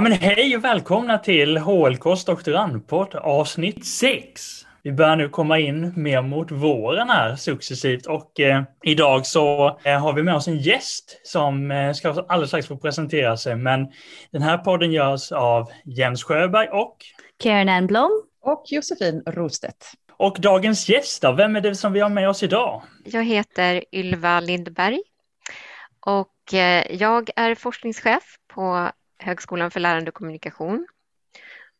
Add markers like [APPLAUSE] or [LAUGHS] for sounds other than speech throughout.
Ja men hej och välkomna till HLKs doktorandpodd avsnitt 6. Vi börjar nu komma in mer mot våren här successivt och eh, idag så eh, har vi med oss en gäst som eh, ska alldeles strax få presentera sig. Men den här podden görs av Jens Sjöberg och Karen Enblom och Josefin Rostedt. Och dagens gäst då, vem är det som vi har med oss idag? Jag heter Ylva Lindberg och eh, jag är forskningschef på Högskolan för lärande och kommunikation.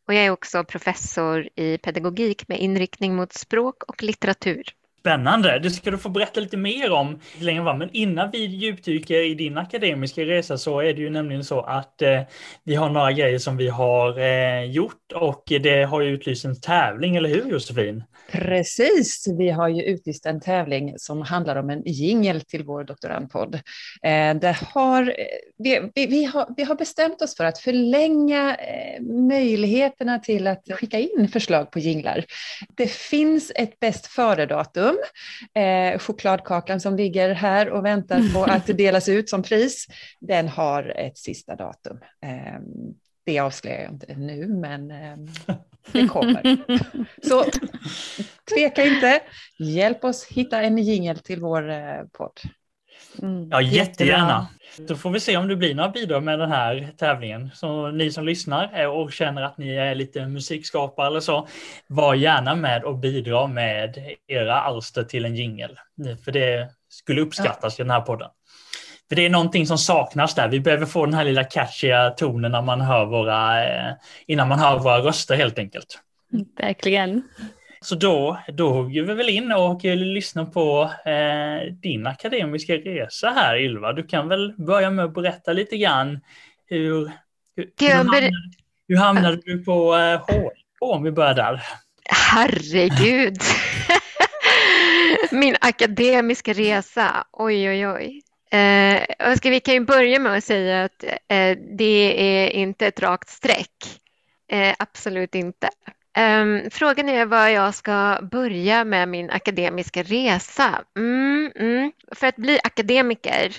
Och jag är också professor i pedagogik med inriktning mot språk och litteratur. Spännande! Det ska du få berätta lite mer om längre fram. Men innan vi djupdyker i din akademiska resa så är det ju nämligen så att eh, vi har några grejer som vi har eh, gjort och det har ju utlyst en tävling, eller hur Josefin? Precis, vi har ju utlyst en tävling som handlar om en jingel till vår doktorandpodd. Eh, det har, eh, vi, vi, vi, har, vi har bestämt oss för att förlänga eh, möjligheterna till att skicka in förslag på jinglar. Det finns ett bäst före-datum, eh, chokladkakan som ligger här och väntar på att [LAUGHS] delas ut som pris, den har ett sista datum. Eh, det avslöjar jag inte nu, men eh, det kommer. [LAUGHS] Så tveka inte, hjälp oss hitta en jingel till vår eh, podd. Mm, ja, jättegärna. Då får vi se om det blir några bidrag med den här tävlingen. Så ni som lyssnar och känner att ni är lite musikskapare eller så, var gärna med och bidra med era alster till en jingel. För det skulle uppskattas ja. i den här podden. För det är någonting som saknas där. Vi behöver få den här lilla catchiga tonen när man hör våra, eh, innan man hör våra röster helt enkelt. Verkligen. Så då, då hugger vi väl in och lyssnar på eh, din akademiska resa här Ylva. Du kan väl börja med att berätta lite grann hur, hur, hur, hamnade, hur hamnade du på eh, HLK om vi börjar där? Herregud! [LAUGHS] Min akademiska resa, oj oj oj. Eh, ska, vi kan ju börja med att säga att eh, det är inte ett rakt streck. Eh, absolut inte. Um, frågan är vad jag ska börja med min akademiska resa. Mm, mm. För att bli akademiker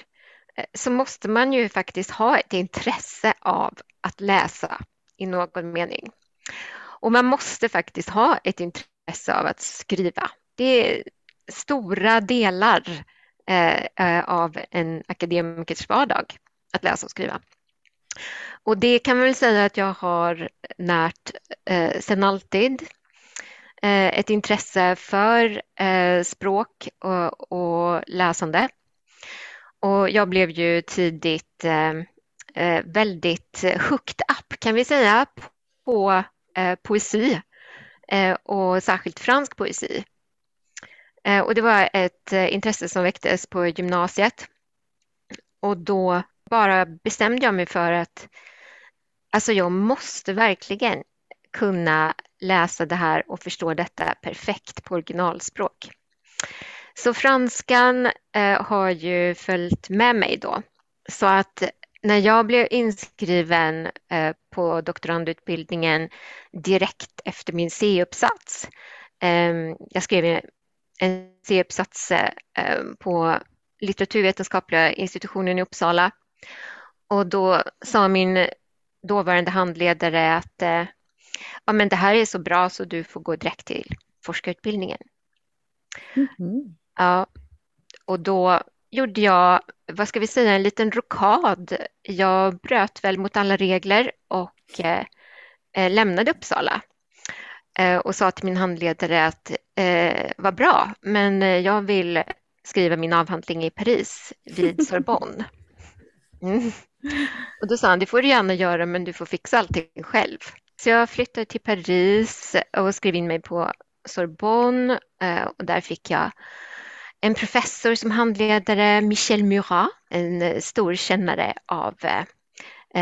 eh, så måste man ju faktiskt ha ett intresse av att läsa i någon mening. Och man måste faktiskt ha ett intresse av att skriva. Det är stora delar eh, eh av en akademikers vardag att läsa och skriva. Och det kan man väl säga att jag har närt eh, sedan alltid. Eh, ett intresse för eh, språk och, och, läsande. Och jag blev ju tidigt eh, eh väldigt hooked up kan vi säga på eh, poesi eh, och särskilt fransk poesi. Eh, och det var ett eh, intresse som väcktes på gymnasiet. Och då bara bestämde jag mig för att alltså jag måste verkligen kunna läsa det här och förstå detta perfekt på originalspråk. Så franskan eh, har ju följt med mig då. Så att när jag blev inskriven eh, på doktorandutbildningen direkt efter min C-uppsats, eh, jag skrev en C-uppsats eh, på litteraturvetenskapliga institutionen i Uppsala och då sa min dåvarande handledare att eh, ja, men det här är så bra så du får gå direkt till forskarutbildningen. Mm. Ja, och då gjorde jag, vad ska vi säga, en liten rokad. Jag bröt väl mot alla regler och eh, eh lämnade Uppsala eh, och sa till min handledare att eh, vad bra, men eh, jag vill skriva min avhandling i Paris vid [LAUGHS] Sorbonne. Mm. Och då sa han, det får du gärna göra men du får fixa allting själv. Så jag flyttade till Paris och skrev in mig på Sorbonne eh, och där fick jag en professor som handledare, Michel Murat, en eh, stor kännare av eh,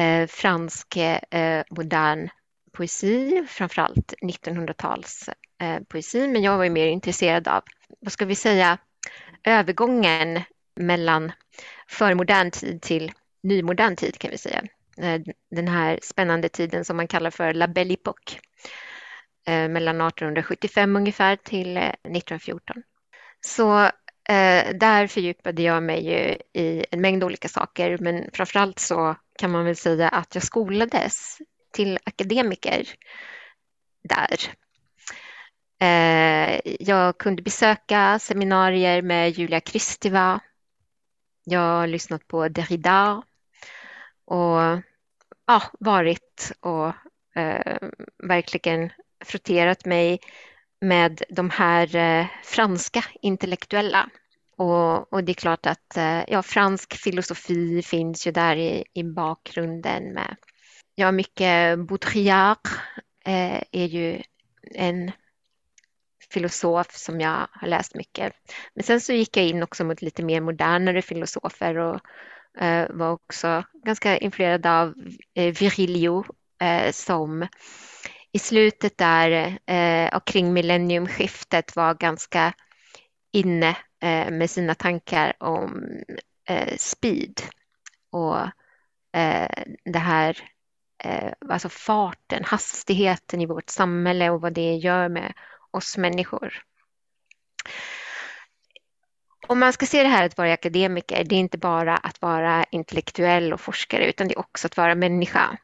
eh, fransk eh, modern poesi, framförallt 1900-tals eh, poesi, men jag var mer intresserad av, vad ska vi säga, övergången mellan förmodern tid till nymodern tid kan vi säga. Eh, den här spännande tiden som man kallar för La Belle Époque. Eh, mellan 1875 ungefär till eh, 1914. Så där fördjupade jag mig ju i en mängd olika saker men framförallt så kan man väl säga att jag skolades till akademiker där. Jag kunde besöka seminarier med Julia Kristiva. Jag har lyssnat på Derrida och ja, varit och eh, verkligen frotterat mig med de här eh, franska intellektuella. Och, och, det är klart att eh, ja, fransk filosofi finns ju där i, i bakgrunden med ja, mycket Baudrillard eh, är ju en filosof som jag har läst mycket. Men sen så gick jag in också mot lite mer modernare filosofer och Eh, var också ganska influerad av eh, Virilio eh, som i slutet där eh, och kring millenniumskiftet var ganska inne eh, med sina tankar om eh, speed och eh, det här eh, alltså farten, hastigheten i vårt samhälle och vad det gör med oss människor. Om man ska se det här att vara akademiker, det är inte bara att vara intellektuell och forskare utan det är också att vara människa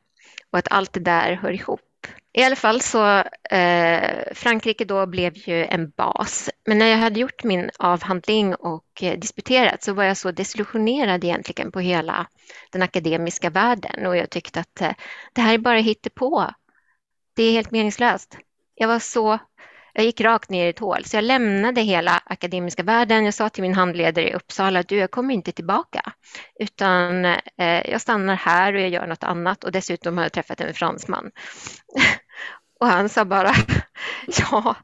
och att allt det där hör ihop. I alla fall så eh, Frankrike då blev ju en bas. Men när jag hade gjort min avhandling och eh, disputerat så var jag så desillusionerad egentligen på hela den akademiska världen och jag tyckte att eh, det här är bara hittepå. Det är helt meningslöst. Jag var så jag gick rakt ner i ett hål, så jag lämnade hela akademiska världen. Jag sa till min handledare i Uppsala att jag kommer inte tillbaka, utan eh, jag stannar här och jag gör något annat och dessutom har jag träffat en fransman. [LAUGHS] och han sa bara, [LAUGHS] ja,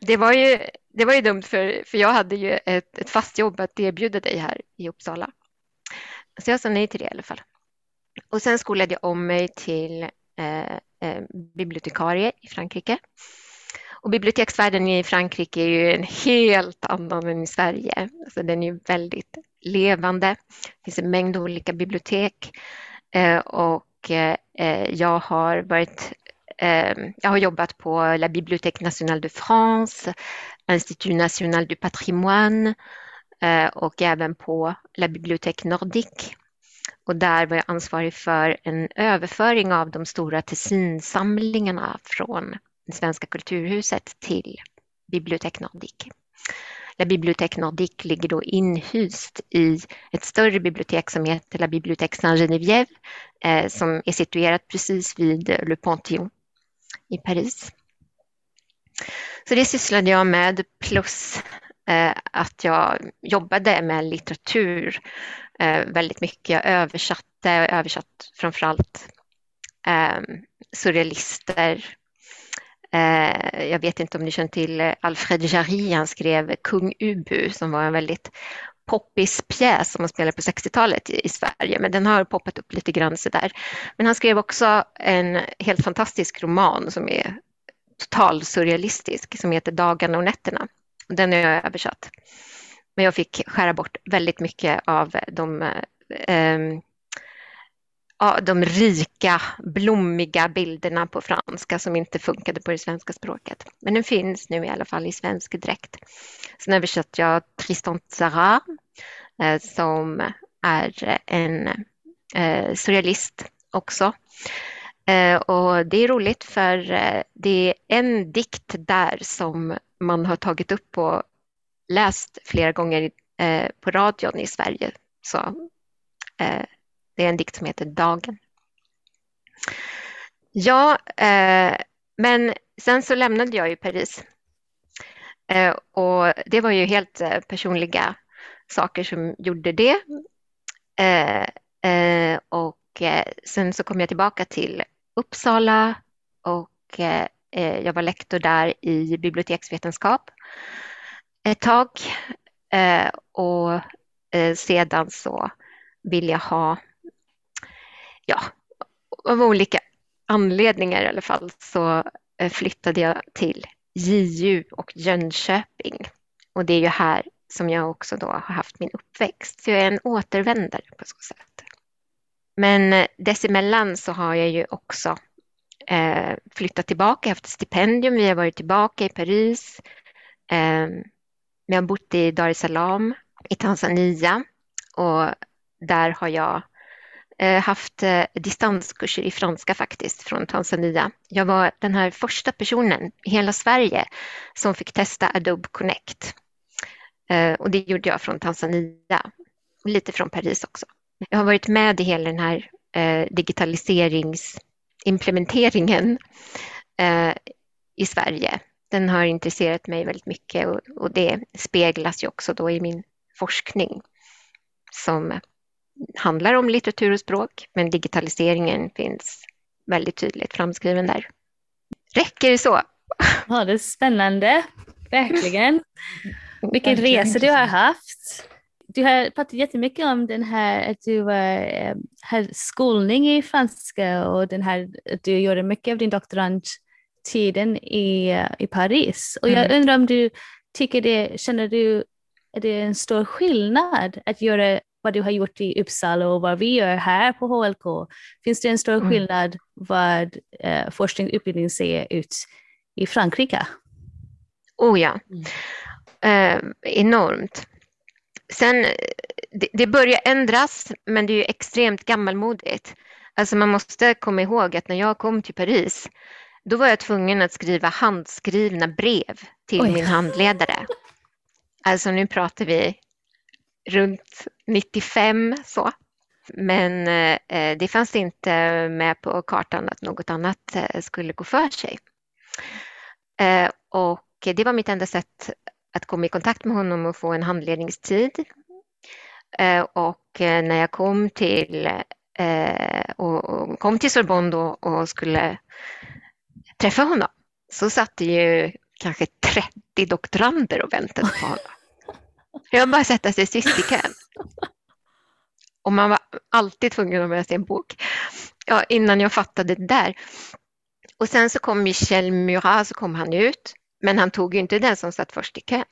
det var ju, det var ju dumt för, för jag hade ju ett, ett fast jobb att erbjuda dig här i Uppsala. Så jag sa nej till det i alla fall. Och sen skolade jag om mig till eh, eh, bibliotekarie i Frankrike och biblioteksvärlden i Frankrike är ju en helt annan än i Sverige. Alltså den är väldigt levande. Det finns en mängd olika bibliotek eh, och eh, jag har varit eh, jag har jobbat på La Bibliothèque nationale de France, Institut national du patrimoine och även på La Bibliothèque nordique. Och där var jag ansvarig för en överföring av de stora Tessinsamlingarna från det svenska kulturhuset till Bibliotek Nordique. La Bibliothèque Nordique ligger då inhyst i ett större bibliotek som heter La Bibliothèque Saint-Geneviève eh, som är situerat precis vid Le Panthéon i Paris. Så det sysslade jag med plus eh, att jag jobbade med litteratur eh, väldigt mycket. Jag översatte, översatt framförallt eh, surrealister, Eh, jag vet inte om ni känner till eh, Alfred Jarry, han skrev Kung Ubu som var en väldigt poppis pjäs som man spelade på 60-talet i Sverige, men den har poppat upp lite grann så där. Men han skrev också en helt fantastisk roman som är total surrealistisk som heter Dagarna och nätterna. Den har jag översatt. Men jag fick skära bort väldigt mycket av de eh, ehm, ja, de rika, blommiga bilderna på franska som inte funkade på det svenska språket. Men den finns nu i alla fall i svensk dräkt. Sen översatte jag Tristan Tzara eh, som är en eh, surrealist också. Eh, och det är roligt för eh, det är en dikt där som man har tagit upp och läst flera gånger eh, på radion i Sverige. Så eh, det är en dikt som heter Dagen. Ja, eh, men sen så lämnade jag ju Paris. Eh, och det var ju helt eh, personliga saker som gjorde det. Eh, eh, och eh, sen så kom jag tillbaka till Uppsala och eh, eh, jag var lektor där i biblioteksvetenskap ett tag. Eh, och sedan så vill jag ha ja, av olika anledningar i alla fall så eh, flyttade jag till JU och Jönköping. Och det är ju här som jag också då har haft min uppväxt. Så jag är en återvändare på så sätt. Men eh, dessemellan så har jag ju också eh, flyttat tillbaka, haft stipendium, vi har varit tillbaka i Paris. Eh, jag har bott i Dar es Salaam i Tanzania och där har jag Eh, haft eh, distanskurser i franska faktiskt från Tanzania. Jag var den här första personen i hela Sverige som fick testa Adobe Connect. Eh, och det gjorde jag från Tanzania lite från Paris också. Jag har varit med i hela den här digitaliseringsimplementeringen i Sverige. Den har intresserat mig väldigt mycket och, och det speglas ju också då i min forskning som handlar om litteratur och språk, men digitaliseringen finns väldigt tydligt framskriven där. Räcker det så? Ja, det är spännande, verkligen. Vilken resa du har haft. Du har pratat jättemycket om den här att du uh, har skolning i franska och den här att du gjorde mycket av din doktorandtiden i, uh, i Paris. Och jag mm. undrar om du tycker det, känner du, är det en stor skillnad att göra vad du har gjort i Uppsala och vad vi gör här på HLK. Finns det en stor mm. skillnad vad eh, forskning och utbildning ser ut i Frankrike? Oh ja, eh, enormt. Sen, det, det, börjar ändras, men det är extremt gammalmodigt. Alltså man måste komma ihåg att när jag kom till Paris, då var jag tvungen att skriva handskrivna brev till Oj. min handledare. Alltså nu pratar vi runt 95 så. Men eh, det fanns inte med på kartan att något annat eh, skulle gå för sig. Eh, och det var mitt enda sätt att komma i kontakt med honom och få en handledningstid. Och när jag kom till, och, och, kom till Sorbonne då och skulle träffa honom så satt det ju kanske 30 doktorander och väntade på honom. Jag bara sätta sig sist i kön. Och man var alltid tvungen att läsa en bok ja, innan jag fattade det där. Och sen så kom Michel Murat, så kom han ut, men han tog inte den som satt först i kön.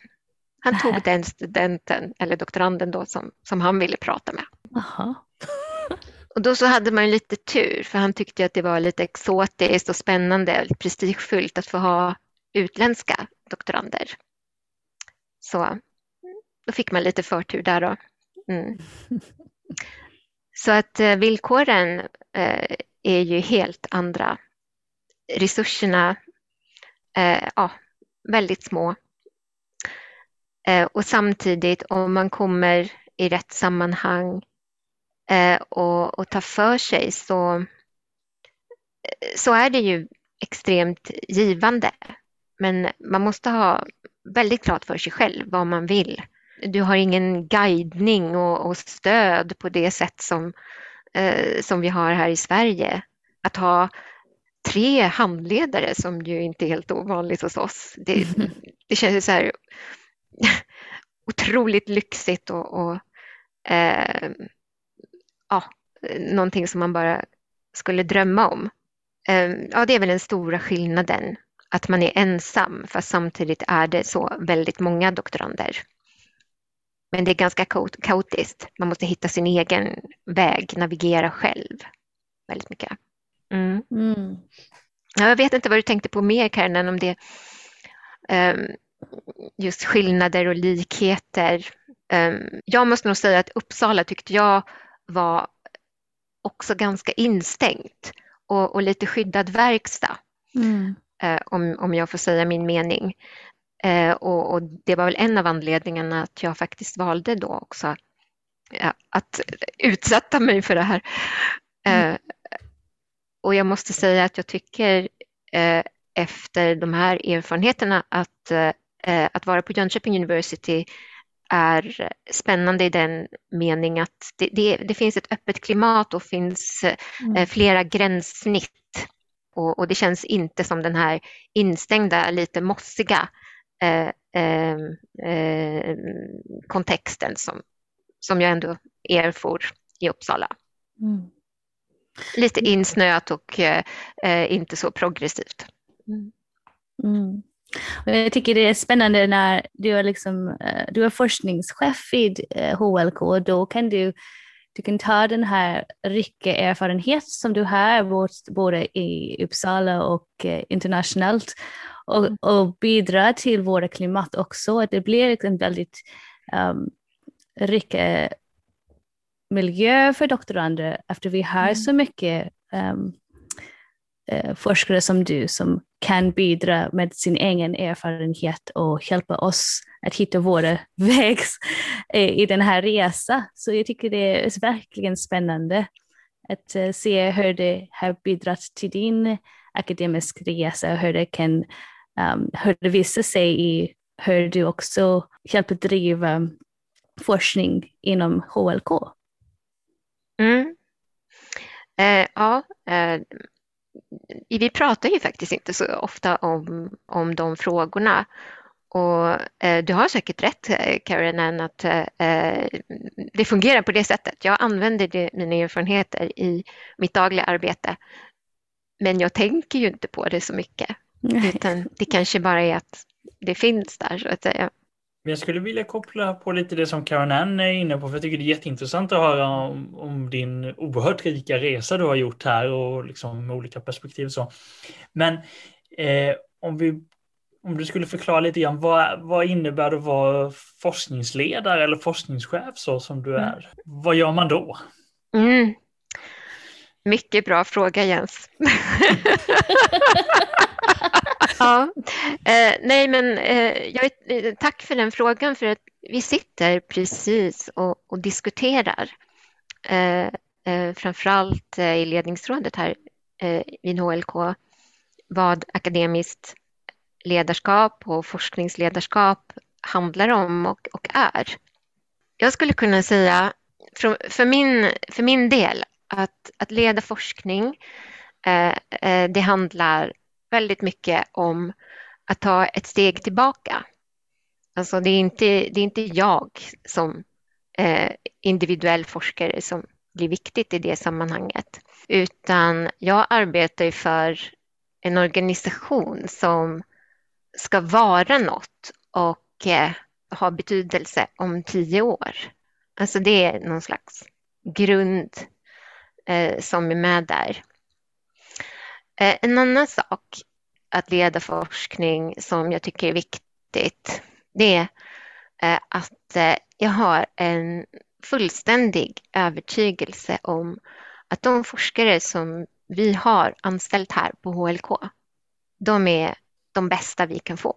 Han Nej. tog den studenten, eller doktoranden då, som, som han ville prata med. Aha. Och då så hade man lite tur, för han tyckte att det var lite exotiskt och spännande och prestigefullt att få ha utländska doktorander. Så då fick man lite förtur där då. Mm. [LAUGHS] Så att eh, villkoren eh, är ju helt andra. Resurserna, eh, ja, väldigt små. Och samtidigt om man kommer i rätt sammanhang och, och tar för sig så, så är det ju extremt givande. Men man måste ha väldigt klart för sig själv vad man vill du har ingen guidning och, och stöd på det sätt som, eh, som vi har här i Sverige. Att ha tre handledare som ju inte är helt ovanligt hos oss. Det, [LAUGHS] det känns så här [LAUGHS] otroligt lyxigt och, och eh, ja, någonting som man bara skulle drömma om. Eh, ja, det är väl den stora skillnaden, att man är ensam fast samtidigt är det så väldigt många doktorander. Men det är ganska kaotiskt. Man måste hitta sin egen väg, navigera själv väldigt mycket. Mm. Mm. Jag vet inte vad du tänkte på mer Karin, om det um, just skillnader och likheter. Um, jag måste nog säga att Uppsala tyckte jag var också ganska instängt och, och lite skyddad verkstad. Mm. Uh, om, om jag får säga min mening. Eh, och, och, det var väl en av anledningarna att jag faktiskt valde då också ja, att utsätta mig för det här. Mm. Eh, och jag måste säga att jag tycker eh, efter de här erfarenheterna att, eh, att vara på Jönköping University är spännande i den mening att det, det, det finns ett öppet klimat och finns mm. Eh, flera gränssnitt. Och, och, det känns inte som den här instängda, lite mossiga kontexten som, som jag ändå erfor i Uppsala. Mm. Lite insnöat och eh, inte så progressivt. Mm. Mm. Jag tycker det är spännande när du är, liksom, du är forskningschef vid HLK, då kan du, du kan ta den här rika erfarenhet som du har både i Uppsala och internationellt och, mm. och bidra till våra klimat också. Att det blir en väldigt um, rik miljö för doktorander efter vi har mm. så mycket um, forskare som du som kan bidra med sin egen erfarenhet och hjälpa oss att hitta våra [LAUGHS] vägar i den här resan. Så jag tycker det är verkligen spännande att se hur det har bidragit till din akademiska resa och hur det kan Ehm, um, hur det visar sig i hur du också hjälper driva forskning inom HLK. Mm. Eh, ja, eh, vi pratar ju faktiskt inte så ofta om, om de frågorna. Och eh, du har säkert rätt eh, Karen, att eh, eh, det fungerar på det sättet. Jag använder det, mina erfarenheter i mitt dagliga arbete. Men jag tänker ju inte på det så mycket. Utan det kanske bara är att det finns där så att säga. Men jag skulle vilja koppla på lite det som Karin Ann är inne på, för jag tycker det är jätteintressant att höra om, om din oerhört rika resa du har gjort här och liksom med olika perspektiv. Så. Men eh, om, vi, om du skulle förklara lite grann, vad, vad innebär det att vara forskningsledare eller forskningschef så som du är? Mm. Vad gör man då? Mm. Mycket bra fråga Jens. [LAUGHS] [LAUGHS] ja, eh, nej men eh, jag, eh, tack för den frågan för att vi sitter precis och, och diskuterar eh, eh, framförallt eh, i ledningsrådet här eh, vid HLK vad akademiskt ledarskap och forskningsledarskap handlar om och, och är. Jag skulle kunna säga för, för, min, för min del att, att leda forskning eh, eh, det handlar väldigt mycket om att ta ett steg tillbaka. Alltså det är inte, det är inte jag som eh, individuell forskare som blir viktigt i det sammanhanget, utan jag arbetar för en organisation som ska vara något och eh, ha betydelse om tio år. Alltså det är någon slags grund eh, som är med där. Eh, en annan sak att leda forskning som jag tycker är viktigt, det är eh, att eh, jag har en fullständig övertygelse om att de forskare som vi har anställt här på HLK, de är de bästa vi kan få.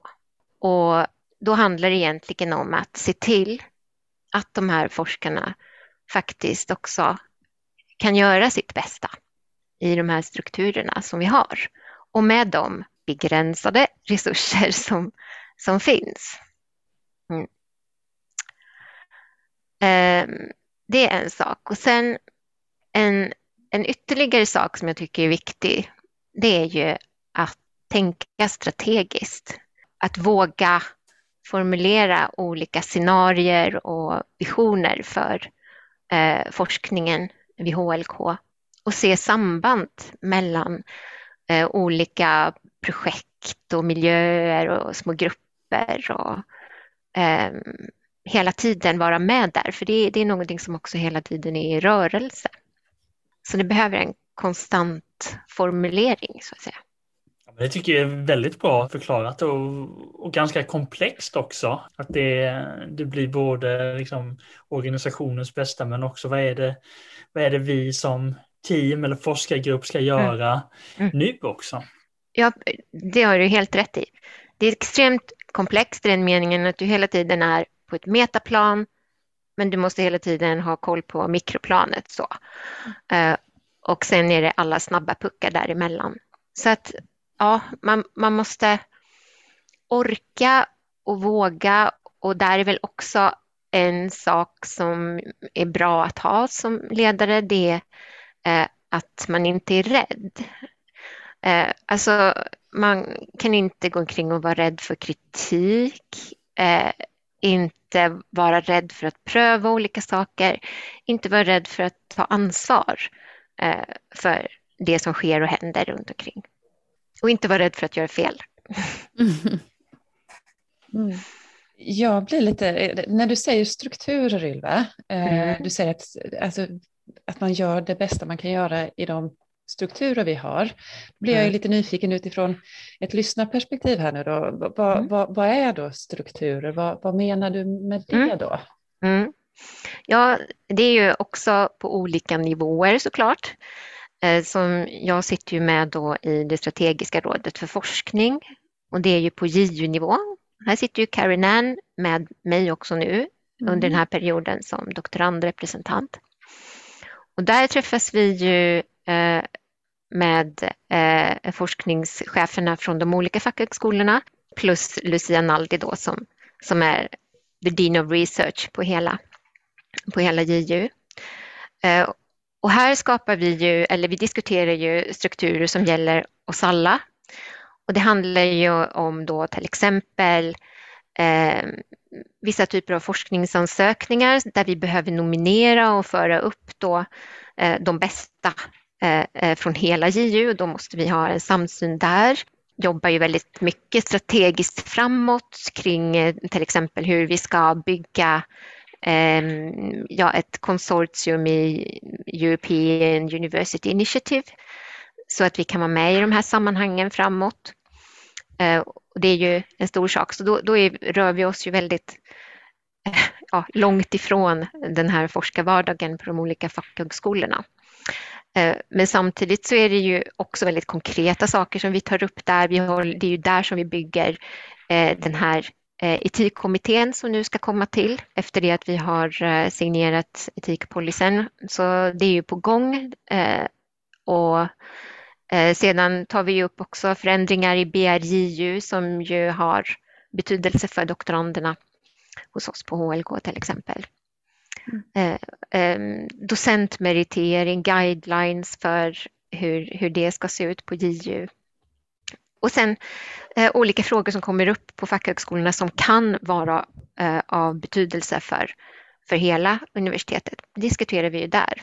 Och då handlar det egentligen om att se till att de här forskarna faktiskt också kan göra sitt bästa i de här strukturerna som vi har och med dem begränsade resurser som, som finns. Mm. Ehm, det är en sak och sen en, en ytterligare sak som jag tycker är viktig det är ju att tänka strategiskt. Att våga formulera olika scenarier och visioner för eh, forskningen vid HLK och se samband mellan eh, olika projekt och miljöer och små grupper och eh, hela tiden vara med där, för det, det är någonting som också hela tiden är i rörelse. Så det behöver en konstant formulering så att säga. Det tycker jag är väldigt bra förklarat och, och ganska komplext också. Att det, det blir både liksom organisationens bästa men också vad är, det, vad är det vi som team eller forskargrupp ska göra mm. Mm. nu också. Ja, det har du helt rätt i. Det är extremt komplext i den meningen att du hela tiden är på ett metaplan men du måste hela tiden ha koll på mikroplanet. Så. Uh, och sen är det alla snabba puckar däremellan. Så att ja, man, man måste orka och våga och där är väl också en sak som är bra att ha som ledare, det är eh, att man inte är rädd. Eh, alltså, man kan inte gå omkring och vara rädd för kritik, eh, inte vara rädd för att pröva olika saker, inte vara rädd för att ta ansvar för det som sker och händer runt omkring. Och inte vara rädd för att göra fel. [LAUGHS] Mm. Jag blir lite, när du säger strukturer Ylva, mm. du säger att, alltså, att man gör det bästa man kan göra i de strukturer vi har. Då blir jag mm. lite nyfiken utifrån ett lyssnarperspektiv här nu då. Vad, mm. vad, vad är då strukturer? Vad, vad, menar du med det mm. då? Mm. Ja, det är ju också på olika nivåer såklart. Eh, som jag sitter ju med då i det strategiska rådet för forskning och det är ju på JU-nivå. Här sitter ju Karin Ann med mig också nu mm. under den här perioden som doktorandrepresentant. Och där träffas vi ju eh, med eh, forskningscheferna från de olika fackhögskolorna plus Lucia Naldi då som, som är the Dean of Research på hela, på hela JU. Eh, och här skapar vi ju, eller vi diskuterar ju strukturer som gäller oss alla. Och det handlar ju om då till exempel eh, vissa typer av forskningsansökningar där vi behöver nominera och föra upp då eh, de bästa Eh, eh, från hela JU. Då måste vi ha en samsyn där. Jobbar ju väldigt mycket strategiskt framåt kring eh, till exempel hur vi ska bygga ehm, ja, ett konsortium i European University Initiative så att vi kan vara med i de här sammanhangen framåt. Eh, det är ju en stor sak, så då, då är, rör vi oss ju väldigt ja, långt ifrån den här forskarvardagen på de olika fackhögskolorna. Eh, men samtidigt så är det ju också väldigt konkreta saker som vi tar upp där. Vi har, det är ju där som vi bygger eh, den här eh, etikkommittén som nu ska komma till efter det att vi har signerat etikpolicyn. Så det är ju på gång. Och sedan tar vi upp också förändringar i BRJU som ju har betydelse för doktoranderna hos oss på HLK till exempel. Mm. Docentmeritering, guidelines för hur, hur det ska se ut på JU och sen eh, olika frågor som kommer upp på fackhögskolorna som kan vara eh, av betydelse för, för hela universitetet diskuterar vi ju där.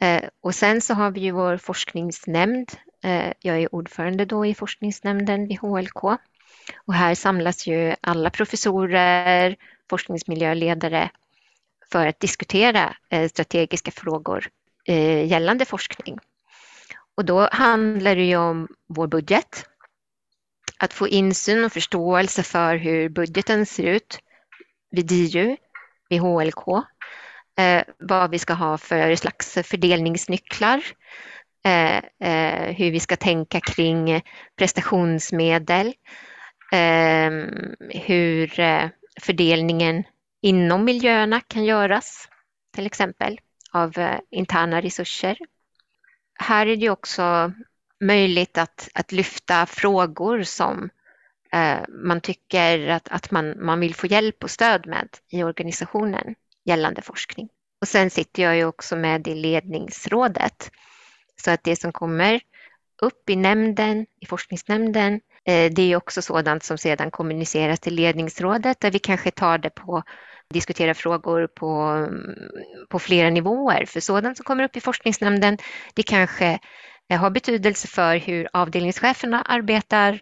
Eh, och sen så har vi ju vår forskningsnämnd. Eh, jag är ordförande då i forskningsnämnden vid HLK. Och här samlas ju alla professorer, forskningsmiljöledare för att diskutera eh, strategiska frågor eh, gällande forskning. Och då handlar det ju om vår budget. Att få insyn och förståelse för hur budgeten ser ut vid DIU, vid HLK. Eh, vad vi ska ha för slags fördelningsnycklar. Hur vi ska tänka kring prestationsmedel. Hur fördelningen inom miljöerna kan göras, till exempel av eh, interna resurser här är det också möjligt att, att lyfta frågor som eh, man tycker att, att man, man vill få hjälp och stöd med i organisationen gällande forskning. Och sen sitter jag ju också med i ledningsrådet. Så att det som kommer upp i nämnden, i forskningsnämnden, eh, det är också sådant som sedan kommuniceras till ledningsrådet där vi kanske tar det på diskutera frågor på, på flera nivåer. För sådant som kommer upp i forskningsnämnden, det kanske eh, har betydelse för hur avdelningscheferna arbetar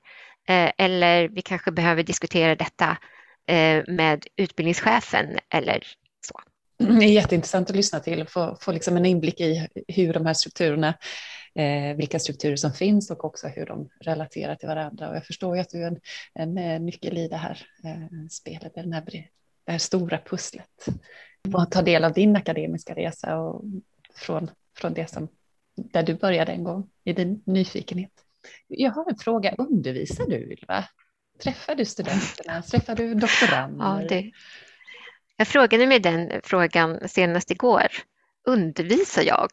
eh, eller vi kanske behöver diskutera detta eh, med utbildningschefen eller så. Det är jätteintressant att lyssna till och få, få liksom en inblick i hur de här strukturerna, vilka strukturer som finns och också hur de relaterar till varandra. Och jag förstår ju att du är en, en nyckel i det här spelet, den här det här stora pusslet. Och ta del av din akademiska resa och från, från det som, där du började en gång i din nyfikenhet. Jag har en fråga, undervisar du Ylva? Träffar du studenterna? Träffar du doktorander? Ja, det. Jag frågade mig den frågan senast igår. Undervisar jag?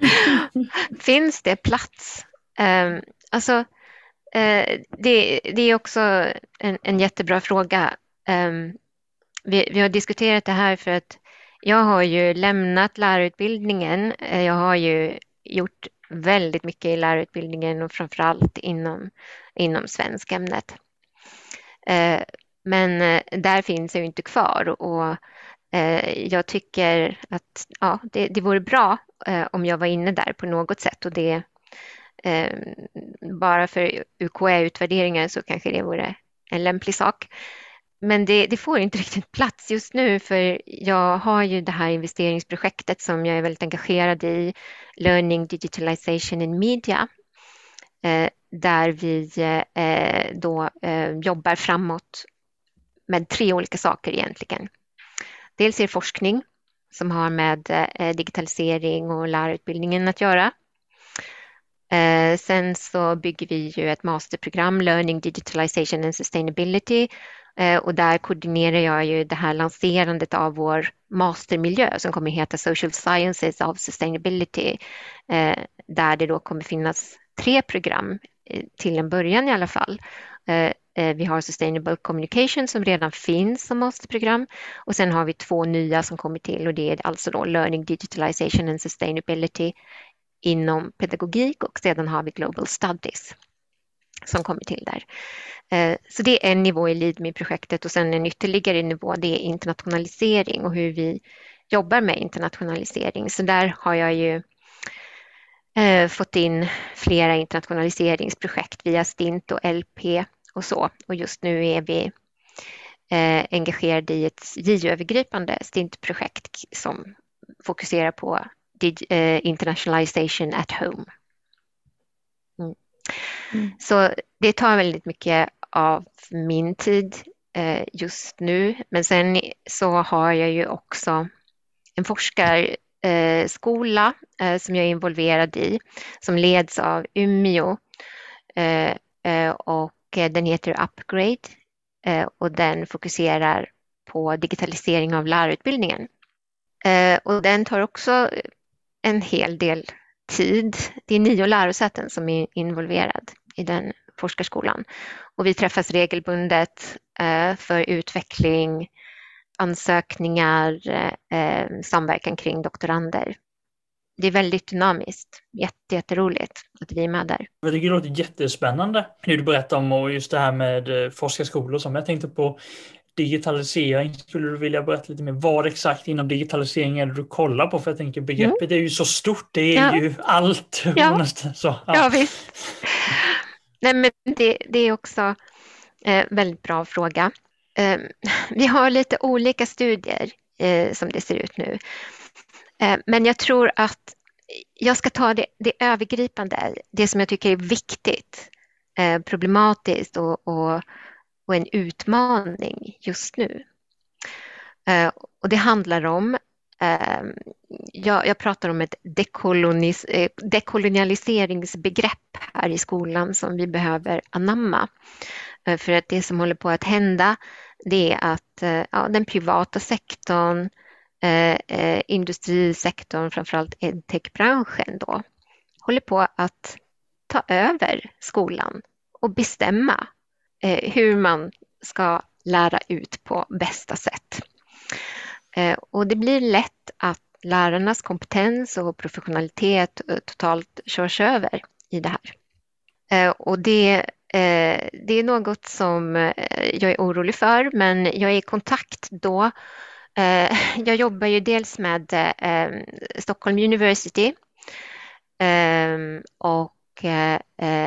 [LAUGHS] Finns det plats? Um, alltså, uh, det, det, är också en, en jättebra fråga. Um, vi, vi har diskuterat det här för att jag har ju lämnat lärarutbildningen. Eh, jag har ju gjort väldigt mycket i lärarutbildningen och framförallt inom, inom svenskämnet. Eh, men eh, där finns jag inte kvar och jag tycker att ja, det, det vore bra om jag var inne där på något sätt och det bara för UKÄ-utvärderingar så kanske det vore en lämplig sak men det, det, får inte [LAUGHS] riktigt plats just nu för jag har ju det här investeringsprojektet som jag är väldigt engagerad i, Learning Digitalization in Media, eh, där vi eh, då eh, jobbar framåt med tre olika saker egentligen. dels är det forskning som har med digitalisering och lärarutbildningen att göra. Sen så bygger vi ju ett masterprogram, Learning Digitalization and Sustainability, Eh, och där koordinerar jag ju det här lanserandet av vår mastermiljö som kommer heta Social Sciences of Sustainability, eh, där det då kommer finnas tre program eh, till en början i alla fall. Vi har Sustainable Communication som redan finns som masterprogram och sen har vi två nya som kommer till och det är alltså då Learning Digitalization and Sustainability inom pedagogik och sedan har vi Global Studies som kommer till där. Eh, så det är en nivå i LeadMe-projektet och sen en ytterligare nivå det är internationalisering och hur vi jobbar med internationalisering. Så där har jag ju eh, fått in flera internationaliseringsprojekt via Stint och LP och så. Och just nu är vi eh, engagerade i ett JO-övergripande Stint-projekt som fokuserar på internationalization at home. Mm. Så det tar väldigt mycket av min tid eh, just nu. Men sen så har jag ju också en forskarskola eh, som jag är involverad i som leds av Umeå eh, och den heter Upgrade och den fokuserar på digitalisering av lärarutbildningen. Och den tar också en hel del tid. Det är nio lärosäten som är involverad i den forskarskolan och vi träffas regelbundet eh, för utveckling, ansökningar, eh, samverkan kring doktorander. Det är väldigt dynamiskt, jätte, jätteroligt att vi är med där. Jag tycker det låter jättespännande hur du berättar om och just det här med eh, forskarskolor som jag tänkte på digitalisering. Skulle du vilja berätta lite mer vad exakt inom digitalisering är det du kollar på? För jag tänker begreppet mm. är ju så stort, det är ja. ju allt. [LAUGHS] Ja, så, ja. ja visst. Nej, men det, det är också eh, väldigt bra fråga. Eh, [LAUGHS] vi har lite olika studier eh, som det ser ut nu. Eh, men jag tror att jag ska ta det, det övergripande, det som jag tycker är viktigt, eh, problematiskt och, och och en utmaning just nu. Eh, och det handlar om, eh, jag, jag pratar om ett dekolonis, eh, dekolonialiseringsbegrepp här i skolan som vi behöver anamma. Eh, för att det som håller på att hända det är att ja, den privata sektorn, eh, industrisektorn, framförallt edtech-branschen då, håller på att ta över skolan och bestämma Eh, hur man ska lära ut på bästa sätt. Eh, och det blir lätt att lärarnas kompetens och professionalitet eh, totalt körs över i det här. Eh, och det, eh, det är något som eh, jag är orolig för, men jag är i kontakt då. [LAUGHS] Jag jobbar ju dels med Stockholm University och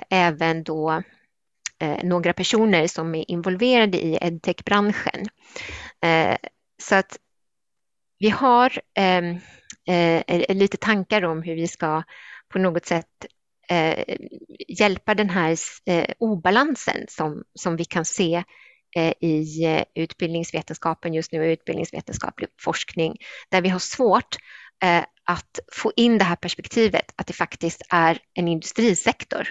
även då Eh, några personer som är involverade i edtech-branschen. Eh, så att vi har ehm, eh, lite tankar om hur vi ska på något sätt hjälpa den här obalansen som, som vi kan se i utbildningsvetenskapen just nu och utbildningsvetenskaplig forskning där vi har svårt att få in det här perspektivet att det faktiskt är en industrisektor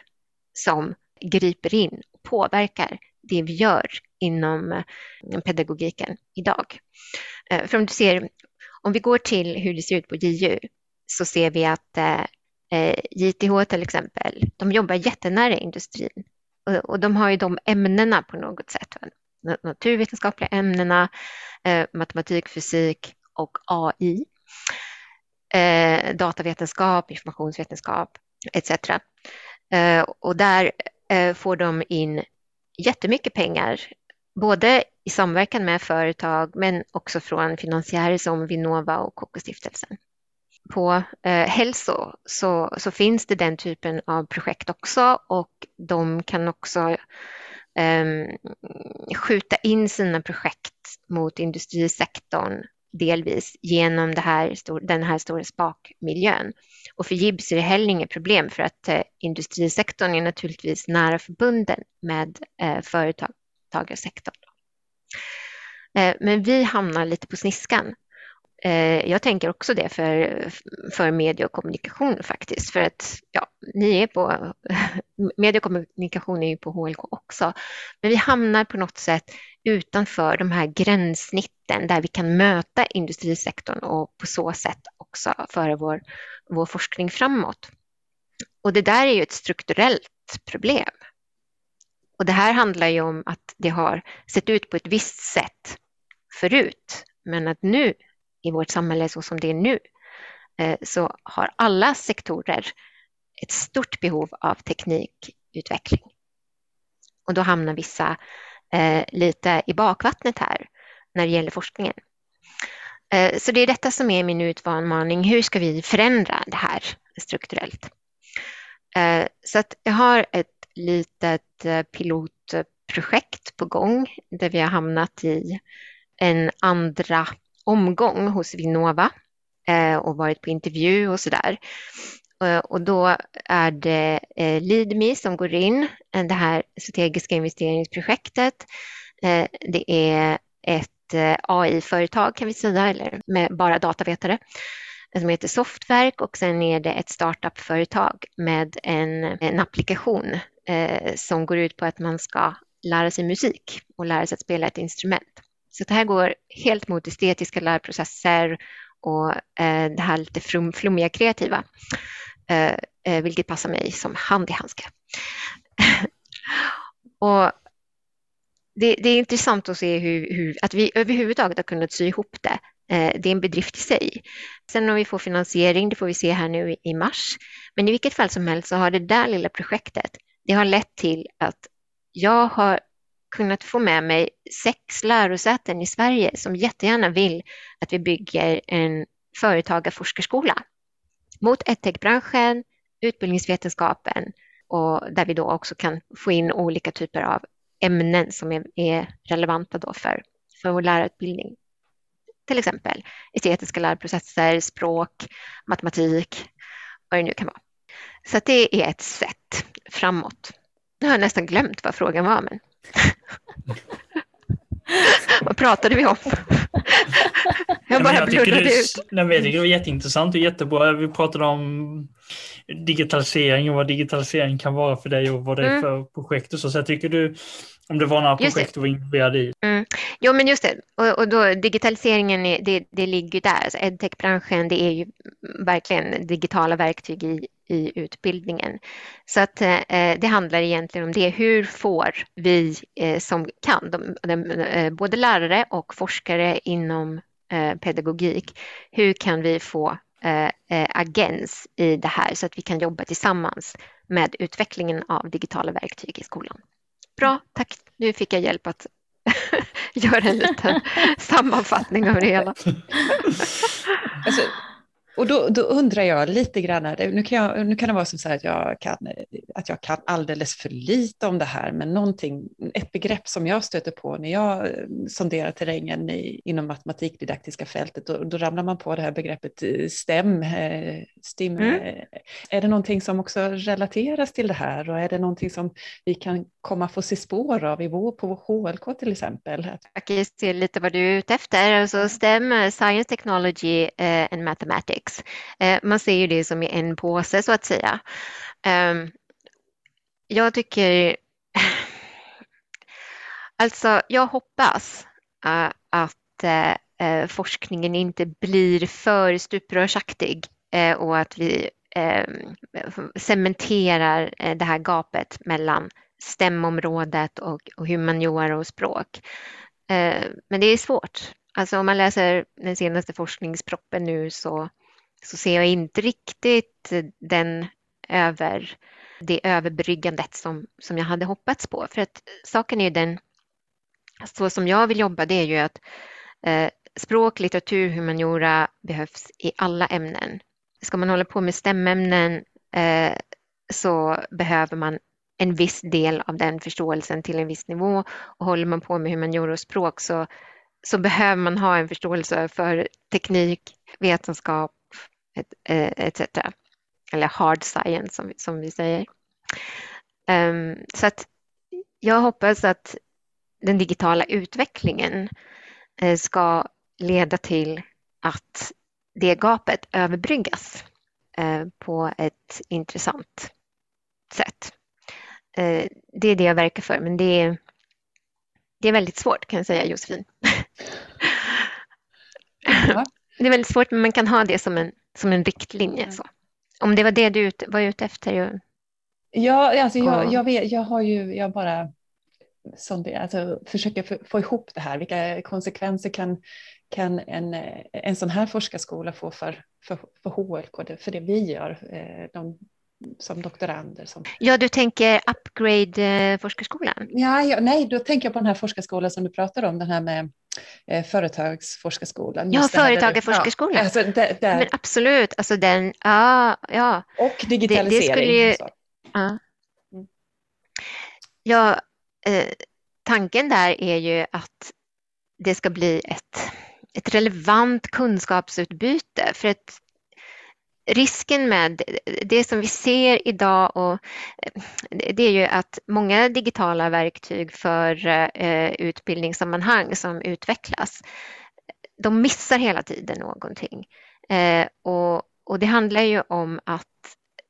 som griper in påverkar det vi gör inom eh, pedagogiken idag. Eh, för om du ser, om vi går till hur det ser ut på JU så ser vi att eh, JTH till exempel, de jobbar jättenära industrin och de har ju de ämnena på något sätt. Naturvetenskapliga ämnena, matematik, fysik och AI. Datavetenskap, informationsvetenskap etc. Och där Eh, får de in jättemycket pengar, både i samverkan med företag men också från finansiärer som Vinnova och KK-stiftelsen. På eh, hälso så, så, finns det den typen av projekt också och de kan också eh, skjuta in sina projekt mot industrisektorn delvis genom det här, den här stora spakmiljön. Och för Gibbs är det heller inget problem för att eh, industrisektorn är naturligtvis nära förbunden med eh, företagarsektorn. Eh, men vi hamnar lite på sniskan Eh, jag tänker också det för, för media och kommunikation faktiskt, för att ja, ni är på, [LAUGHS] media och kommunikation är ju på HLK också, men vi hamnar på något sätt utanför de här gränssnitten där vi kan möta industrisektorn och på så sätt också föra vår, vår forskning framåt. Och det där är ju ett strukturellt problem. Och det här handlar ju om att det har sett ut på ett visst sätt förut, men att nu i vårt samhälle så som det är nu eh, så har alla sektorer ett stort behov av teknikutveckling. Och då hamnar vissa eh, lite i bakvattnet här när det gäller forskningen. Eh, så det är detta som är min utmaning. Hur ska vi förändra det här strukturellt? Så att jag har ett litet pilotprojekt på gång där vi har hamnat i en andra omgång hos Vinnova eh, och varit på intervju och sådär. Eh, och då är det eh, Leadme som går in, det här strategiska investeringsprojektet. Det är ett AI-företag kan vi säga, eller med bara datavetare som heter Softverk och sen är det ett startup-företag med en, en applikation eh, som går ut på att man ska lära sig musik och lära sig att spela ett instrument. Så det här går helt mot estetiska lärprocesser och eh, det här lite flum, flummiga kreativa, eh, eh vilket passar mig som hand i handske. [LAUGHS] och det, det, är intressant att se hur, hur, att vi överhuvudtaget har kunnat sy ihop det Eh, det är en bedrift i sig. Sen om vi får finansiering, det får vi se här nu i mars. Men i vilket fall som helst så har det där lilla projektet, det har lett till att jag har kunnat få med mig sex lärosäten i Sverige som jättegärna vill att vi bygger en företagarforskarskola mot edtech-branschen, utbildningsvetenskapen och där vi då också kan få in olika typer av ämnen som är, är relevanta då för, för vår lärarutbildning till exempel estetiska lärprocesser, språk, matematik, vad det nu kan vara. Så det är ett sätt framåt. Nu har jag nästan glömt vad frågan var, men [LAUGHS] vad pratade vi om? jag bara blurrade ut. Nej, jag tycker det var jätteintressant och jättebra. Vi pratade om digitalisering och vad digitalisering kan vara för dig och vad det är mm. för projekt och så. Så jag tycker du om det var några projekt du var involverad i. Mm. Jo, men just det. Och, och då, digitaliseringen, är, det, det ligger där. Alltså Edtech-branschen, det är ju verkligen digitala verktyg i, i utbildningen. Så att eh, det handlar egentligen om det. Hur får vi eh, som kan, de, de, eh, både lärare och forskare inom pedagogik, hur kan vi få agens i det här så att vi kan jobba tillsammans med utvecklingen av digitala verktyg i skolan? Bra, tack. Nu fick jag hjälp att [LAUGHS] göra en liten [LAUGHS] sammanfattning av det hela. alltså, och då, då, undrar jag lite grann, nu kan, jag, nu kan det vara som så att jag, kan, att jag kan alldeles för lite om det här, men någonting, ett begrepp som jag stöter på när jag eh, sonderar terrängen i, inom matematikdidaktiska fältet, då, då ramlar man på det här begreppet eh, STEM. Eh, STEM. Mm. Är det någonting som också relateras till det här och är det någonting som vi kan komma få se spår av i vår, på HLK till exempel? Jag kan se lite vad du är ute efter, alltså STEM, Science, Technology and Mathematics Eh, man ser ju det som i en påse så att säga. Ehm, jag tycker... [LAUGHS] Alltså, jag hoppas eh, att eh, forskningen inte blir för stuprörsaktig och att vi ehm, cementerar det här gapet mellan stämområdet och, humaniora och språk. Men det är svårt. Alltså om man läser den senaste forskningsproppen nu så så ser jag inte riktigt den över, det överbryggandet som, som jag hade hoppats på. För att saken är ju den, så som jag vill jobba, det är ju att eh, språk, litteratur, humaniora behövs i alla ämnen. Ska man hålla på med stämämnen eh, så behöver man en viss del av den förståelsen till en viss nivå och håller man på med humaniora och språk så, så behöver man ha en förståelse för teknik, vetenskap, etc. Eh, Eller hard science som, som vi säger. Um, så att jag hoppas att den digitala utvecklingen uh, ska leda till att det gapet överbryggas eh, på ett intressant sätt. Eh, det är det jag verkar för, men det är, det är väldigt svårt kan jag säga Josefin. Ja. [LAUGHS] Det är väldigt svårt, men man kan ha det som en, som en riktlinje. Så. Om det var det du var ute efter? Ja, alltså jag, jag, vet, jag har ju, jag bara sondera, alltså försöker få ihop det här. Vilka konsekvenser kan, kan en, en sån här forskarskola få för, för, för HLK, för det vi gör eh, de, som doktorander? Som... Ja, du tänker upgrade-forskarskolan? Ja, ja, nej, då tänker jag på den här forskarskolan som du pratade om, den här med eh, företagsforskarskolan. Ja, företagarforskarskolan. Ja, alltså, där, där. Men absolut, alltså den, ja, ja. Och digitalisering. Det, det ju, ja. Ja, eh, tanken där är ju att det ska bli ett, ett relevant kunskapsutbyte. För att risken med det som vi ser idag och eh, det är ju att många digitala verktyg för eh, utbildningssammanhang som utvecklas, de missar hela tiden någonting. Eh, och, och det handlar ju om att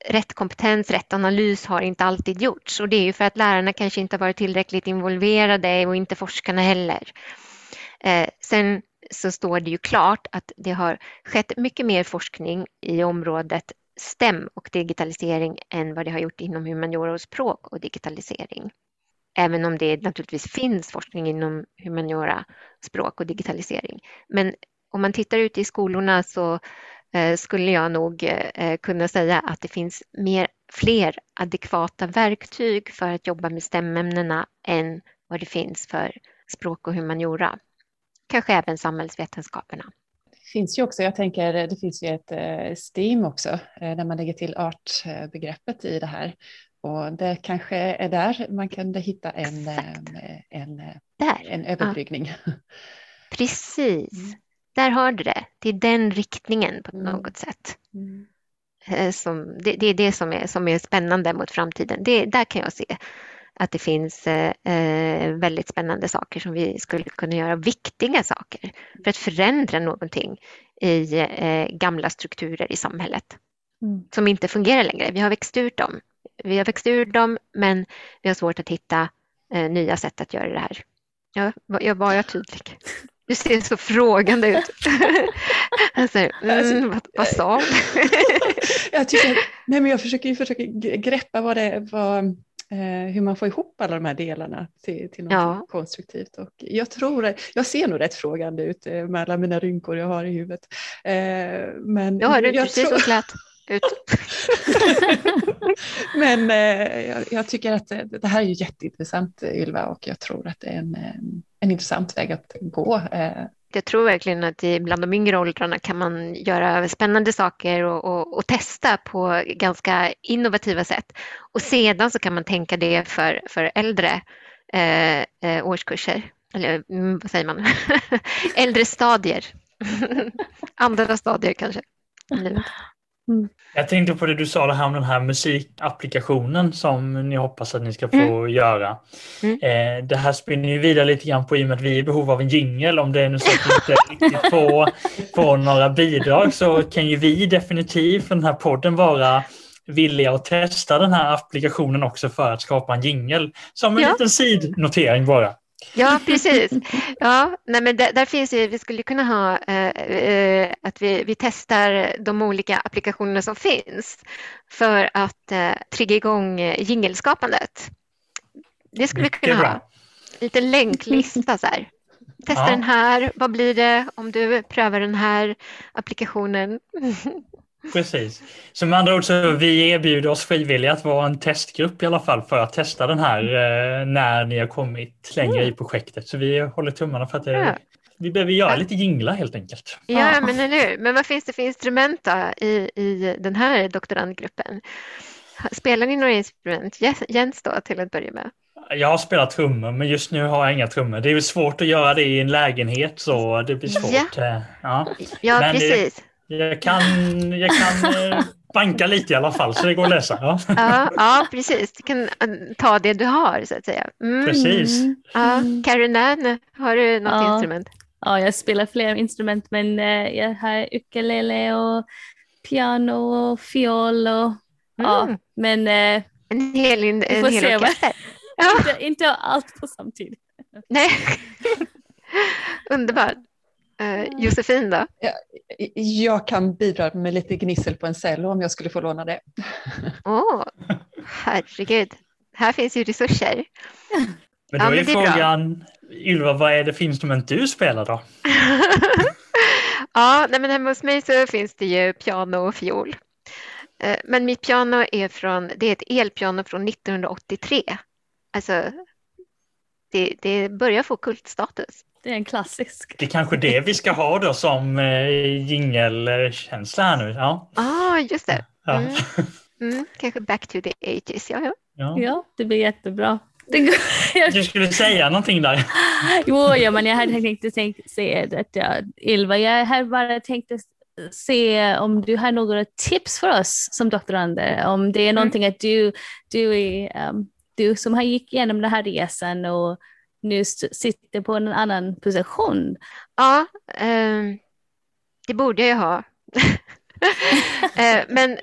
rätt kompetens, rätt analys har inte alltid gjorts och det är ju för att lärarna kanske inte har varit tillräckligt involverade och inte forskarna heller. Sen så står det ju klart att det har skett mycket mer forskning i området STEM och digitalisering än vad det har gjort inom humaniora och språk och digitalisering. Även om det naturligtvis finns forskning inom humaniora, språk och digitalisering. Men om man tittar ute i skolorna så eh, skulle jag nog eh, kunna säga att det finns mer, fler adekvata verktyg för att jobba med stämämnena än vad det finns för språk och humaniora. Kanske även samhällsvetenskaperna. Det finns ju också, jag tänker, det finns ju ett eh, STEAM också, där man lägger till artbegreppet i det här. Och det kanske är där man kan hitta en, en, en överbryggning. Ja. Precis. Mm. Där har du det. Det är den riktningen på mm. något sätt. Mm. Eh, som, det, det, är det som är, som är spännande mot framtiden. Det, där kan jag se att det finns eh, eh, väldigt spännande saker som vi skulle kunna göra, viktiga saker för att förändra någonting i eh, gamla strukturer i samhället mm. som inte fungerar längre. Vi har växt ur dem. Vi har växt ur dem, men vi har svårt att hitta nya sätt att göra det här. Ja, jag var jag tydlig? Du ser så frågande ut. [LAUGHS] alltså, mm, vad, vad sa [LAUGHS] jag, tycker, nej, men jag försöker, försöker greppa vad det, vad, eh, hur man får ihop alla de här delarna till, till något ja. konstruktivt. Och jag, tror, jag ser nog rätt frågande ut eh, med alla mina rynkor jag har i huvudet. Eh, men ja, du jag tror... så ut. [LAUGHS] men eh, jag, jag, tycker att det, det här är jätteintressant Ylva och jag tror att det är en en intressant väg att gå. Eh. Jag tror verkligen att bland de yngre åldrarna kan man göra spännande saker och, och, och, testa på ganska innovativa sätt. Och sedan så kan man tänka det för, för äldre eh, eh årskurser, eller mm, vad säger man, [LAUGHS] äldre stadier. [LAUGHS] Andra stadier kanske. Mm. Jag tänkte på det du sa det här om den här musikapplikationen som ni hoppas att ni ska få mm. göra. Mm. Eh, det här spinner ju vidare lite grann på i och med att vi är i behov av en jingel. Om det är nu så att vi inte riktigt får, får några bidrag så kan ju vi definitivt för den här podden vara villiga att testa den här applikationen också för att skapa en jingel. Som en ja. liten sidnotering bara. Ja, [LAUGHS] precis. Ja, nej, men där, där finns ju, vi skulle kunna ha eh, eh, att vi, vi testar de olika applikationerna som finns för att eh, trigga igång eh, jingelskapandet. Det skulle Mycket vi kunna bra. ha. Lite länklista så här. Testa ja. den här, vad blir det om du prövar den här applikationen? [LAUGHS] Precis. Så med andra ord så vi erbjuder oss frivilliga att vara en testgrupp i alla fall för att testa den här eh, när ni har kommit längre mm. i projektet. Så vi håller tummarna för att det, ja. vi behöver göra ja. lite jinglar helt enkelt. Ja, ja. men eller Men vad finns det för instrument då i, i den här doktorandgruppen? Spelar ni några instrument, Jens då till att börja med? Jag har spelat trummor men just nu har jag inga trummor. Det är väl svårt att göra det i en lägenhet så det blir svårt. Ja, eh, ja. ja precis. Jag kan, jag kan eh, banka lite i alla fall så det går att läsa. Ja, ja, ja precis. Du kan eh, ta det du har så att säga. Mm. Precis. Ja. Karin Ann, har du något ja. instrument? Ja, jag spelar flera instrument men eh, jag har ukulele och piano och fiol och mm. ja, men en hel, en, en hel orkester. [LAUGHS] Ja. inte, inte allt på samtidigt. Nej, [LAUGHS] underbart. Uh, Josefin då? Ja, jag kan bidra med lite gnissel på en cello om jag skulle få låna det. Åh, oh, herregud. Här finns ju resurser. Men då ja, är, är frågan, bra. Ylva, vad är det för instrument du spelar då? [LAUGHS] ja, nej, men hemma hos mig så finns det ju piano och fiol. Eh, men mitt piano är från, det är ett elpiano från 1983. Alltså, det, det börjar få kultstatus. Det är en klassisk. Det är kanske det vi ska ha då som eh, jingelkänsla här nu. Ja, ah, just det. Mm. [LAUGHS] Mm, kanske back to the ages. Ja, ja. ja. ja det blir jättebra. [LAUGHS] Du skulle säga någonting där. Jo, ja, men jag hade tänkt, tänkt säga att jag, Ylva, jag hade bara tänkt se om du har några tips för oss som doktorander. Om det är mm. någonting att du, du, är, um, du som har gick igenom den här resan och nu sitter på en annan position. Ja, eh, det borde jag ha. [LAUGHS] eh, men [LAUGHS]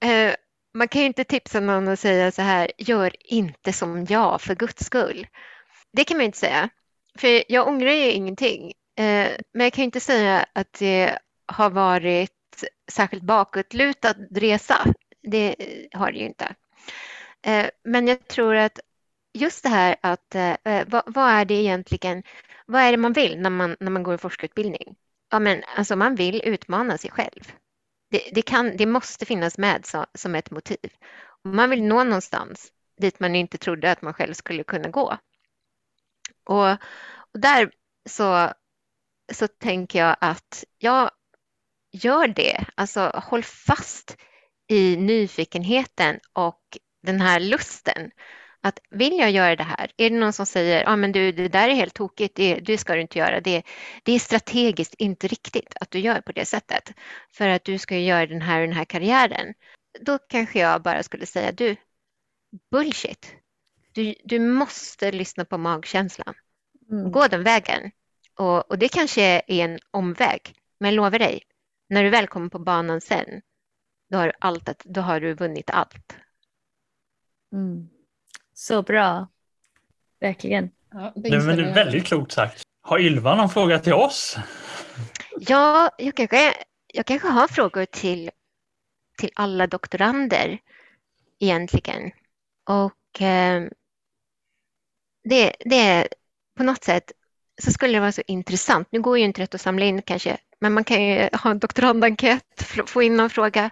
eh, man kan ju inte tipsa någon och säga så här, gör inte som jag för guds skull. Det kan man inte säga, för jag ångrar ju ingenting. Eh, men jag kan inte säga att det har varit särskilt bakåtlutad resa. Det har det ju inte. Eh, men jag tror att just det här att eh, eh, vad, vad, är det egentligen, vad är det man vill när man, när man går en forskarutbildning? Ja, men alltså man vill utmana sig själv. Det, det, kan, det måste finnas med så, som ett motiv. Man vill nå någonstans dit man inte trodde att man själv skulle kunna gå. Och, och där så så tänker jag att ja, gör det. Alltså håll fast i nyfikenheten och den här lusten. Att vill jag göra det här? Är det någon som säger, ah, men du, det där är helt tokigt, det, det ska du inte göra. Det, det är strategiskt inte riktigt att du gör på det sättet. För att du ska göra den här och den här karriären. Då kanske jag bara skulle säga, du, bullshit. Du, du måste lyssna på magkänslan. Mm. Gå den vägen. Och, och, det kanske är en omväg, men jag lovar dig, när du väl kommer på banan sen, då har allt, då har du vunnit allt. Mm. Så bra, verkligen. Ja, det är väldigt klokt sagt. Har Ylva någon fråga till oss? Ja, jag kanske, jag kanske har frågor till, till alla doktorander egentligen. Och eh, det, det är på något sätt så skulle det vara så intressant. Nu går ju inte rätt att samla in kanske, men man kan ju ha en doktorandenkät, få in någon fråga.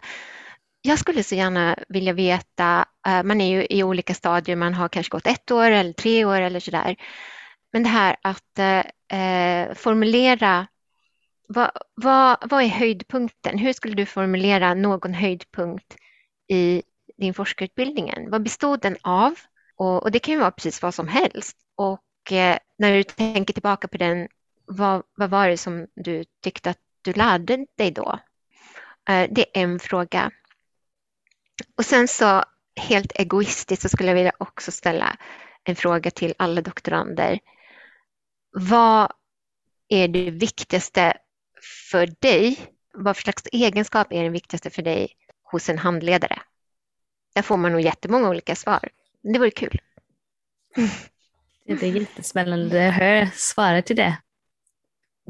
Jag skulle så gärna vilja veta, eh, man är ju i olika stadier, man har kanske gått ett år eller tre år eller sådär. Men det här att eh, eh formulera vad, vad, vad är höjdpunkten? Hur skulle du formulera någon höjdpunkt i din forskarutbildning? Vad bestod den av? Och, och, det kan ju vara precis vad som helst. Och Eh, när du tänker tillbaka på den, vad, vad var det som du tyckte att du lärde dig då? Eh, det är en fråga. Och sen så helt egoistiskt så skulle jag vilja också ställa en fråga till alla doktorander. Vad är det viktigaste för dig? Vad för slags egenskap är det viktigaste för dig hos en handledare? Där får man nog jättemånga olika svar. Det vore kul. Det är jättespännande att höra svaret till det.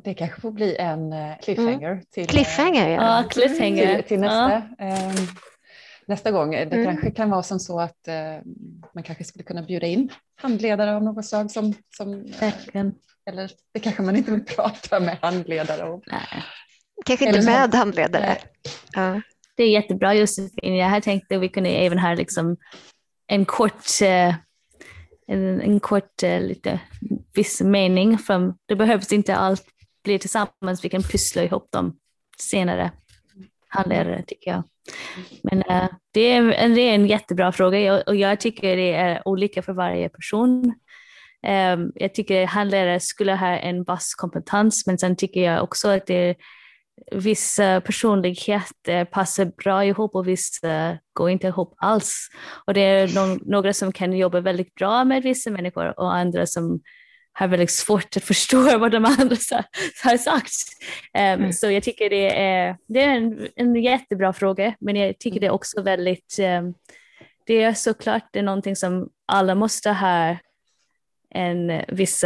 Det kanske får bli en eh, cliffhanger. Mm. Till, cliffhanger, ja. cliffhanger. Till, till nästa, ja. Nästa gång. Det mm. kanske kan vara som så att uh, man kanske skulle kunna bjuda in handledare av något slag. Som, som, uh, eller det kanske man inte vill prata med handledare om. Nej. Kanske inte eller med handledare. Ja. Det är jättebra Josefin. Jag hade tänkt att vi kunde även ha liksom en kort uh, en, en kort eh, lite viss mening. För det behövs inte allt bli tillsammans, vi kan pussla ihop dem senare. Handledare tycker jag. Men äh, det, är, det är en jättebra fråga och jag tycker det är olika för varje person. Ähm, jag tycker handlare skulle ha en baskompetens men sen tycker jag också att det är vissa eh, personligheter eh, passar bra ihop och vissa går inte ihop alls. Och det är någon, några som kan jobba väldigt bra med vissa människor och andra som har väldigt svårt att förstå [LAUGHS] vad de andra har sagt. Um, mm. Så jag tycker det är, det är en, en jättebra fråga, men jag tycker det är också väldigt, um, det är såklart det är någonting som alla måste ha en viss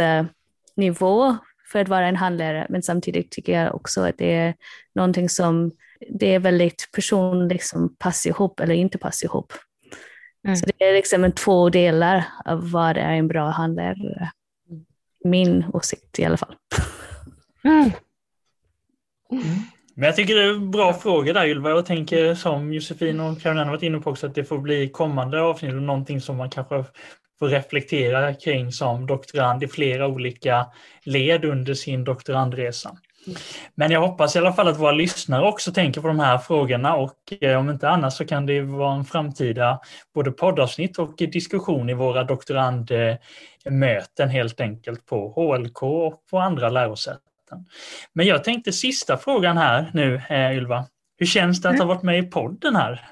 nivå för att vara en handlare, men samtidigt tycker jag också att det är någonting som det är väldigt personligt som passar ihop eller inte passar ihop. Mm. Så det är liksom en två delar av vad är en bra handlare. Min åsikt i alla fall. Mm. Mm. Men jag tycker det är en bra fråga där Ylva. Jag tänker som Josefin och Karolina varit inne på också att det får bli kommande avsnitt och någonting som man kanske får reflektera kring som doktorand i flera olika led under sin doktorandresa. Men jag hoppas i alla fall att våra lyssnare också tänker på de här frågorna och eh, om inte annat så kan det vara en framtida både poddavsnitt och diskussion i våra doktorandmöten helt enkelt på HLK och på andra lärosäten. Men jag tänkte sista frågan här nu eh, Ylva. Hur känns det att ha varit med i podden här?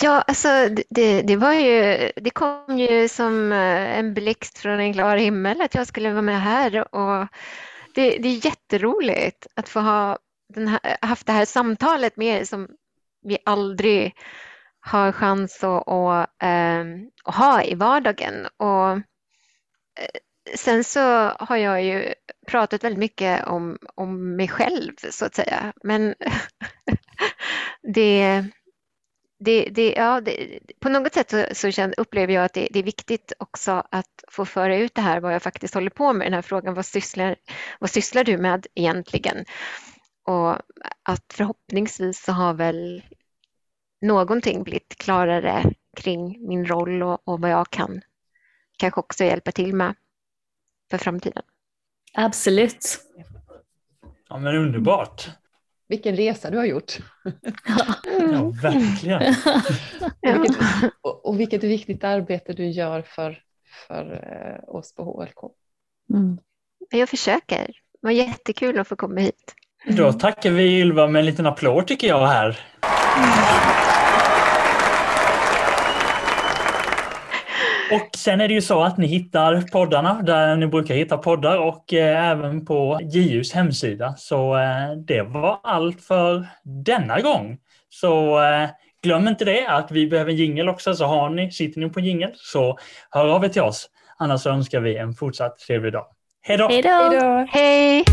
Ja, alltså det, det, var ju, det kom ju som eh, en blixt från en klar himmel att jag skulle vara med här och det, det är jätteroligt att få ha den här, haft det här samtalet med er som vi aldrig har chans att, att, ehm, att ha i vardagen. Och eh, sen så har jag ju pratat väldigt mycket om, om mig själv så att säga. Men [LAUGHS] det, det, det, ja, det, på något sätt så, så känner, upplever jag att det, det, är viktigt också att få föra ut det här vad jag faktiskt håller på med, den här frågan vad sysslar, vad sysslar du med egentligen? Och att förhoppningsvis så har väl någonting blivit klarare kring min roll och, och vad jag kan kanske också hjälpa till med för framtiden. Absolut. Ja men underbart. Vilken resa du har gjort. Ja, verkligen. och, vilket, och, och, vilket viktigt arbete du gör för, för uh, oss på HLK. Mm. Jag försöker. Det var jättekul att få komma hit. Då tackar vi Ylva med en liten applåd tycker jag här. Mm. Och sen är det ju så att ni hittar poddarna där ni brukar hitta poddar och eh, även på JUs hemsida. Så eh, det var allt för denna gång. Så eh, glöm inte det att vi behöver en jingel också. Så har ni, sitter ni på jingel så hör av er till oss. Annars så önskar vi en fortsatt trevlig dag. Hej då! Hej då! Hej!